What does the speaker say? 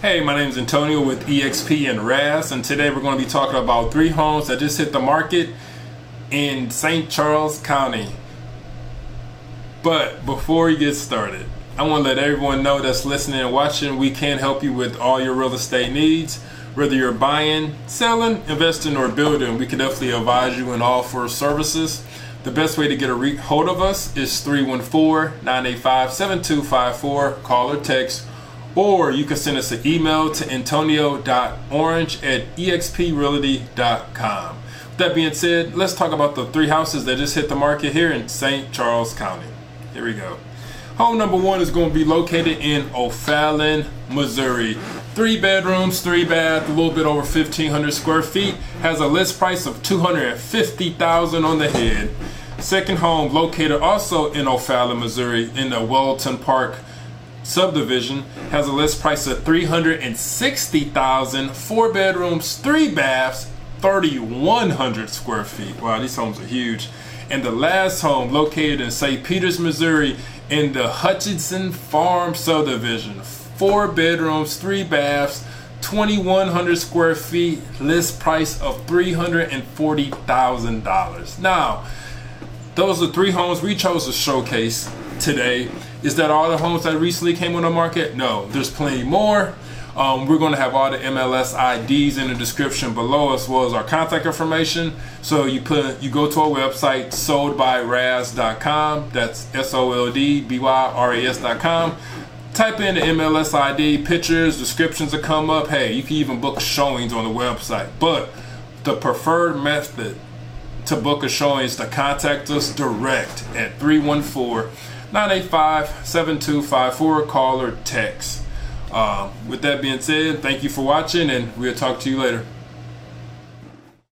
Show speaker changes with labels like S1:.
S1: Hey, my name is Antonio with EXP and RAS, and today we're going to be talking about three homes that just hit the market in St. Charles County. But before we get started, I want to let everyone know that's listening and watching we can help you with all your real estate needs. Whether you're buying, selling, investing, or building, we can definitely advise you in all four services. The best way to get a re- hold of us is 314 985 7254. Call or text or you can send us an email to antonio.orange at exprealty.com. With that being said, let's talk about the three houses that just hit the market here in St. Charles County. Here we go. Home number one is going to be located in O'Fallon, Missouri. Three bedrooms, three bath, a little bit over 1,500 square feet. Has a list price of 250,000 on the head. Second home located also in O'Fallon, Missouri, in the Wellington Park subdivision has a list price of 360,000, four bedrooms, three baths, 3,100 square feet. Wow, these homes are huge. And the last home located in St. Peters, Missouri in the Hutchinson Farm subdivision. Four bedrooms, three baths, 2,100 square feet, list price of $340,000. Now, those are three homes we chose to showcase today. Is that all the homes that recently came on the market? No, there's plenty more. Um, we're going to have all the MLS IDs in the description below, as well as our contact information. So you put you go to our website, soldbyras.com. That's S O L D B Y R A S.com. Type in the MLS ID, pictures, descriptions will come up. Hey, you can even book showings on the website. But the preferred method to book a showing is to contact us direct at 314 985 7254. Call or text. Uh, with that being said, thank you for watching, and we'll talk to you later.